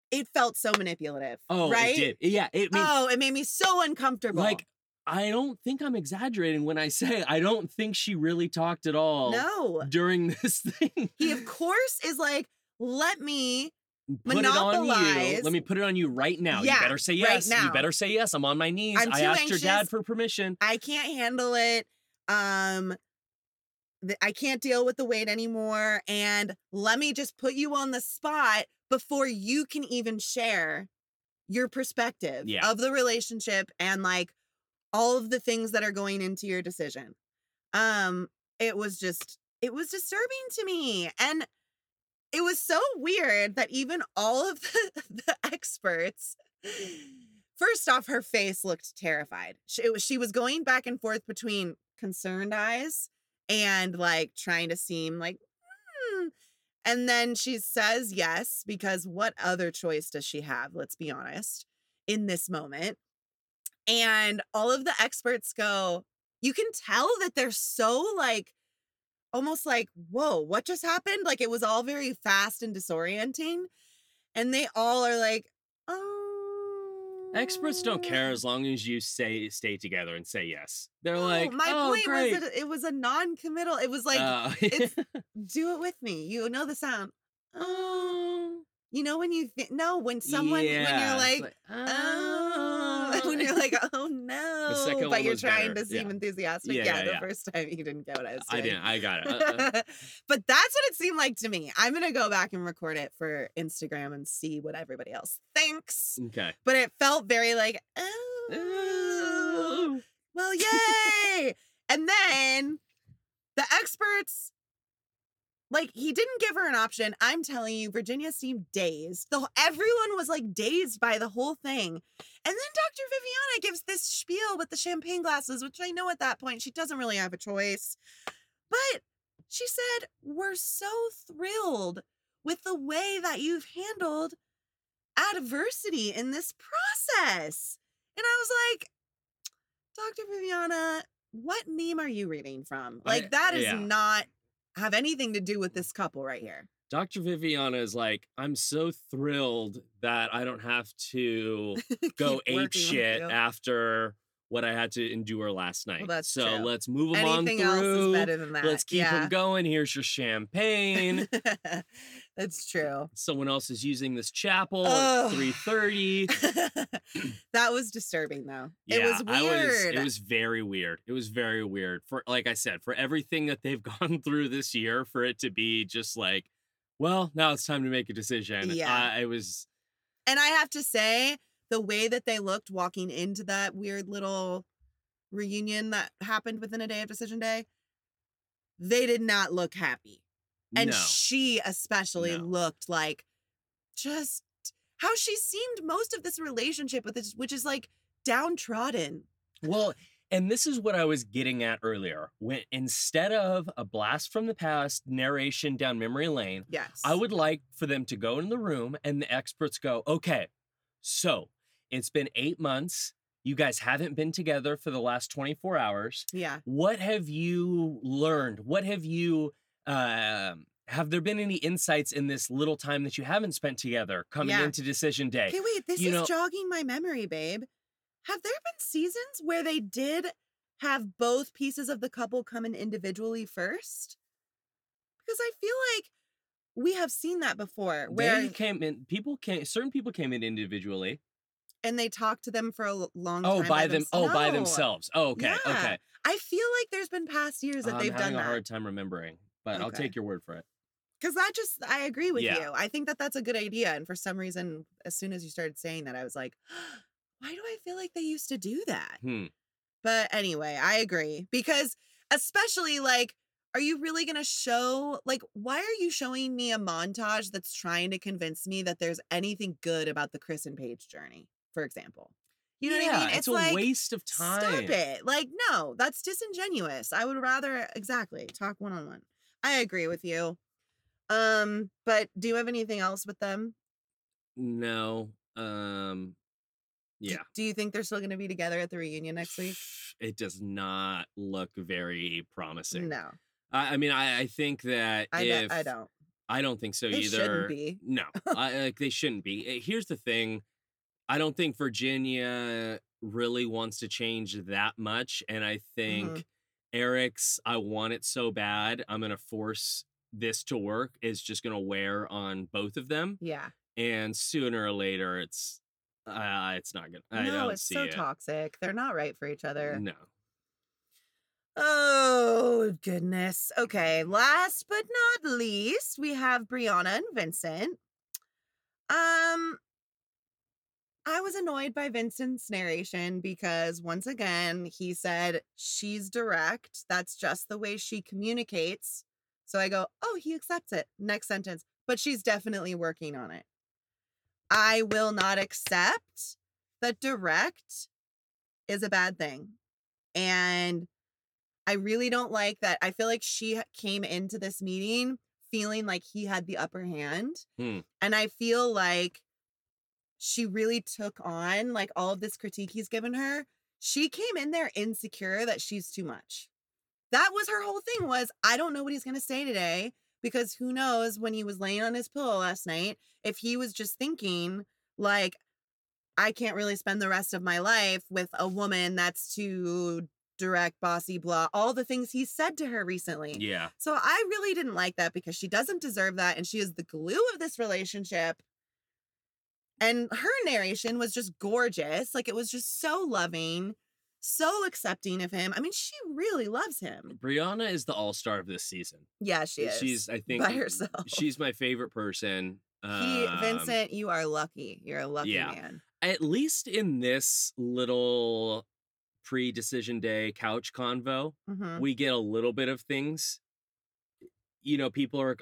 it felt so manipulative. Oh, right? it. Yeah, it made oh, it made me so uncomfortable. like I don't think I'm exaggerating when I say I don't think she really talked at all no. during this thing. He of course is like, let me put it on you. Let me put it on you right now. Yeah, you better say right yes. now. You better say yes. I'm on my knees. I asked your dad for permission. I can't handle it. Um th- I can't deal with the weight anymore and let me just put you on the spot before you can even share your perspective Yeah. of the relationship and like all of the things that are going into your decision. Um it was just it was disturbing to me and it was so weird that even all of the, the experts first off her face looked terrified she, was, she was going back and forth between concerned eyes and like trying to seem like hmm. and then she says yes because what other choice does she have let's be honest in this moment and all of the experts go you can tell that they're so like almost like whoa what just happened? Like it was all very fast and disorienting and they all are like oh Experts don't care as long as you say stay together and say yes. They're No, like, my oh, point great. was that it was a non-committal it was like Uh, it's- do it with me you know the sound oh. You know when you think no when someone when you're it's like oh when you're like oh no second but you're trying better, to seem yeah. enthusiastic Yeah, yeah, yeah, the first time you didn't get what i was doing. I didn't. I got it. Uh, uh, but that's what it seemed like to me. I'm gonna go back and record it for Instagram and see what everybody else thinks. okay. But it felt very like, oh, well, yay! and then the experts, like, he didn't give her an option. I'm telling you, Virginia seemed dazed. The, everyone was like dazed by the whole thing. And then Dr. Viviana gives this spiel with the champagne glasses, which I know at that point she doesn't really have a choice. But she said, We're so thrilled with the way that you've handled adversity in this process. And I was like, Dr. Viviana, what meme are you reading from? Like that is yeah. not have anything to do with this couple right here. Dr. Viviana is like, I'm so thrilled that I don't have to go ape shit after what I had to endure last night. that's so true. let's move him Anything on else through. is better than that. Let's keep yeah. him going. Here's your champagne. That's true. Someone else is using this chapel Ugh. at 3:30. that was disturbing though. Yeah, it was I was- weird. it was very weird. It was very weird. For like I said, for everything that they've gone through this year, for it to be just like, well, now it's time to make a decision. Yeah. I, I was and I have to say, the way that they looked walking into that weird little reunion that happened within a day of decision day, they did not look happy. And no. she especially No. looked like just how she seemed most of this relationship with this, which is like downtrodden. Well, and this is what I was getting at earlier. When instead of a blast from the past narration down memory lane, Yes. I would like for them to go in the room and the experts go, okay, so it's been eight months. You guys haven't been together for the last 24 hours. Yeah. What have you learned? What have you, um, have there been any insights in this little time that you haven't spent together coming Yeah. into decision day? Okay, wait, this you is know- jogging my memory, babe. Have there been seasons where they did have both pieces of the couple come in individually first? Because I feel like we have seen that before where they came in, people came, certain people came in individually. and they talked to them for a long Oh, time. by them. thems- Oh, by themselves. Oh, okay. Yeah. Okay. I feel like there's been past years that I'm they've having done a hard time remembering, but I'll take your word for it. Because that just, I agree with Yeah. you. I think that that's a good idea. And for some reason, as soon as you started saying that, I was like, why do I feel like they used to do that? Hmm. But anyway, I agree because especially like are you really going to show like why are you showing me a montage that's trying to convince me that there's anything good about the Chris and Paige journey, for example? You know yeah, what I mean? It's, a like waste of time. stop it. Like no, that's disingenuous. I would rather exactly talk one on one. I agree with you. Um, but do you have anything else with them? No. Um. Yeah. Do you think they're still going to be together at the reunion next week? It does not look very promising. No, I, I mean, I, I think that I, if don't I don't. I don't think so They either. shouldn't be. No, I, like they shouldn't be. Eh, Here's the thing: I don't think Virginia really wants to change that much, and I think Mhm. Erik's "I want it so bad, I'm gonna force this to work" is just gonna wear on both of them, Yeah. and sooner or later, it's uh, it's not gonna. I no, it's so it. toxic. They're not right for each other. No. Oh, goodness. Okay. Last but not least, we have Brianna and Vincent. Um, I was annoyed by Vincent's narration because once again, he said she's direct. That's just the way she communicates. So I go, oh, he accepts it. Next sentence, but she's definitely working on it. I will not accept that direct is a bad thing. And I really don't like that. I feel like she came into this meeting feeling like he had the upper hand. Hmm. And I feel like she really took on like all of this critique he's given her. She came in there insecure that she's too much. That was her whole thing was I don't know what he's going to say today because who knows when he was laying on his pillow last night if he was just thinking like I can't really spend the rest of my life with a woman that's too direct, bossy, blah, all the things he said to her recently. Yeah. So I really didn't like that because she doesn't deserve that and she is the glue of this relationship. And her narration was just gorgeous. Like it was just so loving, so accepting of him. I mean, she really loves him. Brianna is the all star of this season. Yeah, she is. She's, I think, by herself. she's my favorite person. he, Um, Vincent, you are lucky. You're a lucky yeah. man. at least in this little pre-decision day couch convo, Mhm. we get a little bit of things. You know, people are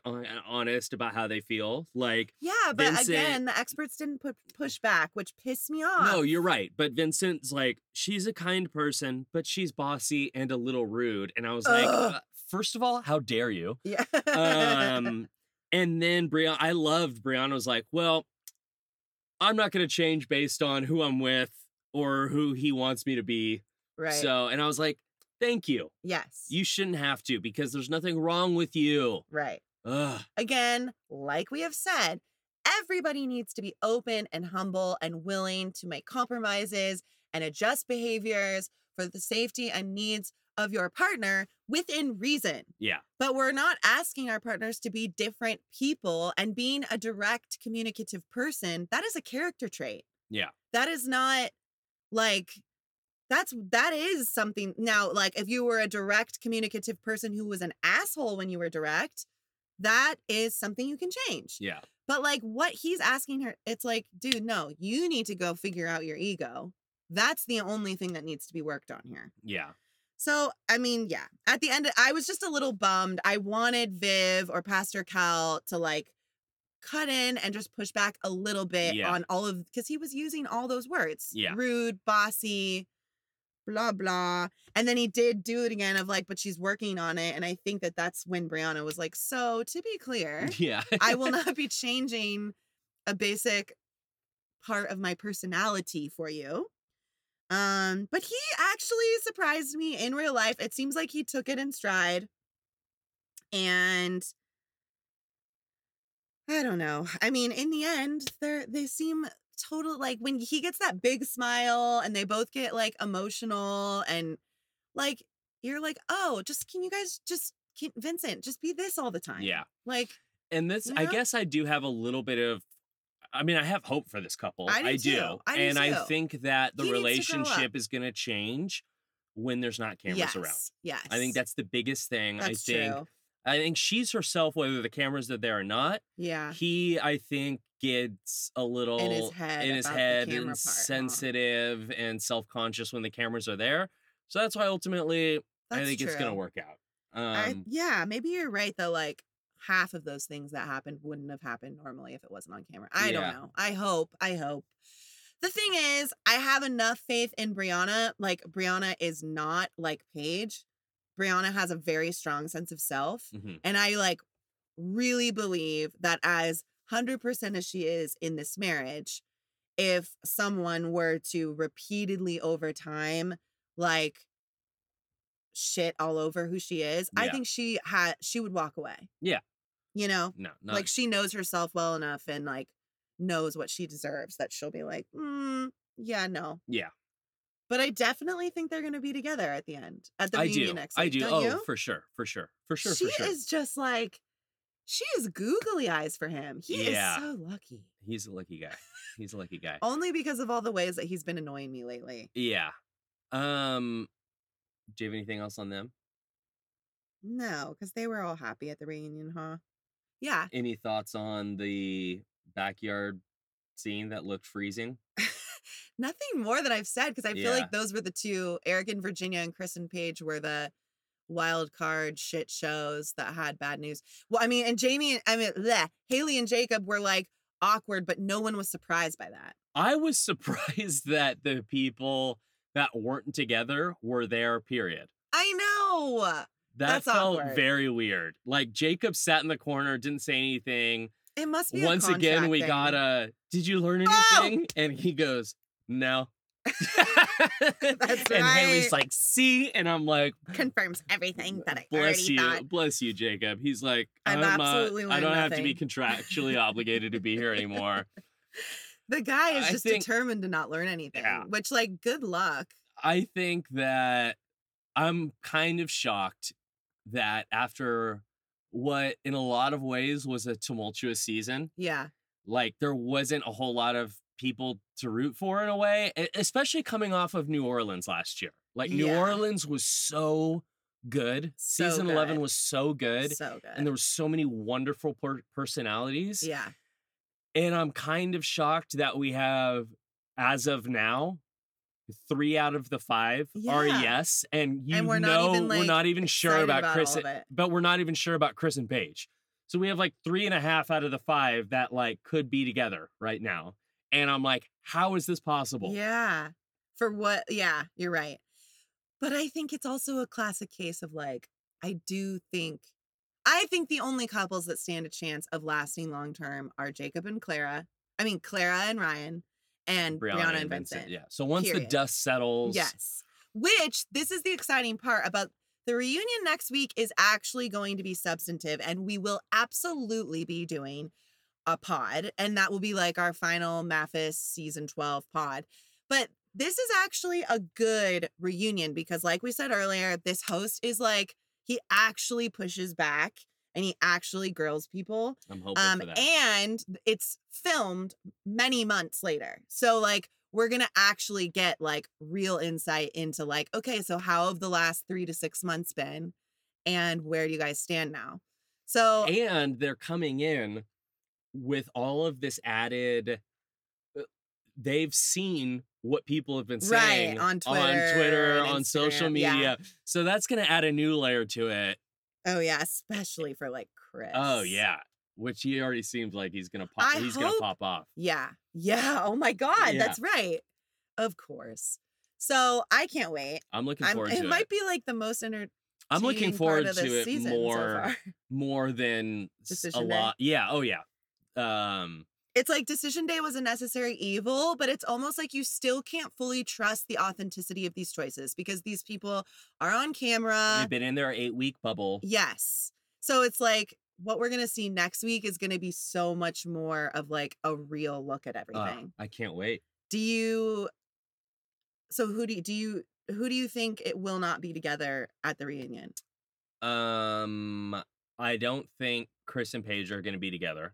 honest about how they feel. Like, Yeah, but Vincent- again, the experts didn't put push back, which pissed me off. no, you're right. But Vincent's like, she's a kind person, but she's bossy and a little rude. And I was like, Ugh. uh, first of all, how dare you? Yeah. Um, and then Brianna, I loved Brianna was like, well, I'm not going to change based on who I'm with or who he wants me to be. right. So, and I was like, Thank you. Yes. You shouldn't have to because there's nothing wrong with you. right. Ugh. Again, like we have said, everybody needs to be open and humble and willing to make compromises and adjust behaviors for the safety and needs of your partner within reason. Yeah. But we're not asking our partners to be different people and being a direct communicative person, that is a character trait. Yeah. That is not like that's that is something now like if you were a direct communicative person who was an asshole when you were direct, that is something you can change. Yeah. But like what he's asking her, it's like, dude, no, you need to go figure out your ego. That's the only thing that needs to be worked on here. Yeah. So, I mean, yeah, at the end, I was just a little bummed. I wanted Viv or Pastor Cal to like cut in and just push back a little bit Yeah. on all of, because he was using all those words Yeah. rude, bossy, blah, blah. And then he did do it again of like, but she's working on it. And I think that that's when Brianna was like, so to be clear, Yeah. I will not be changing a basic part of my personality for you. Um, but he actually surprised me in real life. It seems like he took it in stride. And I don't know. I mean, in the end, they're they seem total like when he gets that big smile and they both get like emotional and like you're like, "Oh, just can you guys just can, Vincent, just be this all the time." yeah. Like And this, I guess I do have a little bit of, I mean, I have hope for this couple. I do too. I do and I think that the He relationship is going to change when there's not cameras yes, around. Yes. I think that's the biggest thing. that's I think true. I think she's herself whether the cameras are there or not. Yeah. He I think gets a little In his head. in his head and part, sensitive and self-conscious when the cameras are there. So that's why ultimately I That's think it's going to work out. I, Um yeah, maybe you're right though. Like half of those things that happened wouldn't have happened normally if it wasn't on camera. I Yeah. don't know. I hope. I hope. The thing is, I have enough faith in Brianna. Like Brianna is not like Paige. Brianna has a very strong sense of self. mhm. And I like really believe that as 100% as she is in this marriage, if someone were to repeatedly over time, like shit all over who she is, I think she had, she would walk away. Yeah. You know, No, not like she knows herself well enough and like knows what she deserves that she'll be like, mm, yeah, no. Yeah. But I definitely think they're going to be together at the end, at the I reunion do. next I week. do. Don't oh, you? for sure. For sure. For sure. she for sure. is just like she is googly eyes for him. He Yeah. is so lucky. He's a lucky guy. He's a lucky guy. Only because of all the ways that he's been annoying me lately. Yeah. Um do you have anything else on them? No, because they were all happy at the reunion, huh? Yeah. Any thoughts on the backyard scene that looked freezing? Nothing more that I've said because I feel Yeah. like those were the two Erik and Virginia and Chris and Paige were the wild card shit shows that had bad news. Well, I mean, and Jamie, and I mean, bleh, Haley and Jacob were like awkward, but no one was surprised by that. I was surprised that the people that weren't together were there, period. I know. That That's felt awkward. very weird. Like Jacob sat in the corner, didn't say anything. It must be a Once again, we contract got thing. a did you learn Oh! anything? And he goes, No. That's and Haley's like, see? And I'm like, confirms everything that I bless already you, thought. bless you, Jacob. He's like, I've I'm, uh, absolutely I don't have to be contractually obligated to be here anymore. The guy is I just think- determined to not learn anything, Yeah. which, like, good luck. I think that I'm kind of shocked that after what in a lot of ways was a tumultuous season, Yeah. like there wasn't a whole lot of people to root for in a way, especially coming off of New Orleans last year. Like New Yeah. Orleans was so good. So Season 11 was so good. So good. and there were so many wonderful per- personalities. yeah. And I'm kind of shocked that we have, as of now, three out of the five are yes, and you And we're not know even, we're not even sure about, about Chris, of but we're not even sure about Chris and Paige. So we have like three and a half out of the five that like could be together right now, and I'm like, how is this possible? Yeah. For what? Yeah, you're right. But I think it's also a classic case of like, I do think, I think the only couples that stand a chance of lasting long term are Jacob and Clara. I mean, Clara and Ryan and Brianna, and Vincent. Yeah. So once the dust settles, Yes. which this is the exciting part about the reunion next week is actually going to be substantive and we will absolutely be doing a pod and that will be like our final MAFS season 12 pod. But this is actually a good reunion because like we said earlier, this host is like he actually pushes back and he actually grills people. I'm hoping Um for that. and it's filmed many months later. So like we're going to actually get like real insight into like okay, so how have the last 3 to 6 months been and where do you guys stand now? So and they're coming in with all of this added uh, they've seen what people have been Right, saying on Twitter Twitter, on social Instagram, yeah. media. So that's going to add a new layer to it. oh yeah, especially for like Chris. Oh yeah, which he already seems like he's going to pop I he's going to pop off. Yeah. Yeah. Oh my God. Yeah. That's right. Of course. So I can't wait. I'm looking I'm, forward it to might it. be like the most entertaining I'm looking forward to it season so more more than a Decision Day? lot. Yeah, oh yeah. Um It's like Decision Day was a necessary evil, but it's almost like you still can't fully trust the authenticity of these choices because these people are on camera. they've been in their 8-week bubble. Yes. So it's like what we're going to see next week is going to be so much more of like a real look at Uh, everything. I can't wait. do you So who do you, do you who do you think it will not be together at the reunion? Um, I don't think Chris and Paige are going to be together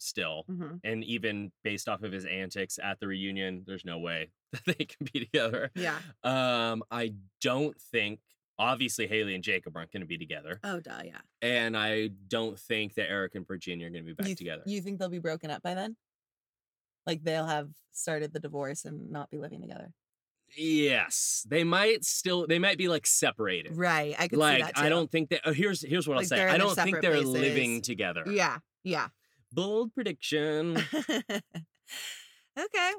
still. hmm And even based off of his antics at the reunion, there's no way that they can be together. Yeah. Um, I don't think obviously Haley and Jacob aren't going to be together, Oh, duh, yeah. and I don't think that Erik and Virginia are going to be back you, th- together. You think they'll be broken up by then? Like they'll have started the divorce and not be living together. yes, they might still. They might be like separated. Right. I could Like see that too. I don't think that. Oh, here's here's what Like, I'll say. I don't think they're places. living together. Yeah. Yeah. Bold prediction. okay.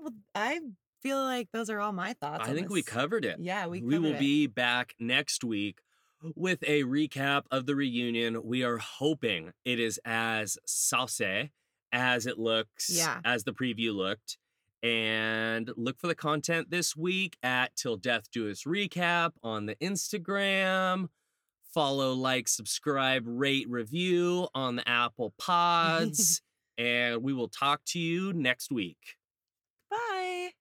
Well, I feel like those are all my thoughts. I think we covered it. Yeah, we we will it. be back next week with a recap of the reunion. We are hoping it is as sauce as it looks, Yeah. as the preview looked. And look for the content this week at Till Death Do Us Recap on the Instagram follow, like, subscribe, rate, review on the Apple Pods. and we will talk to you next week. Bye.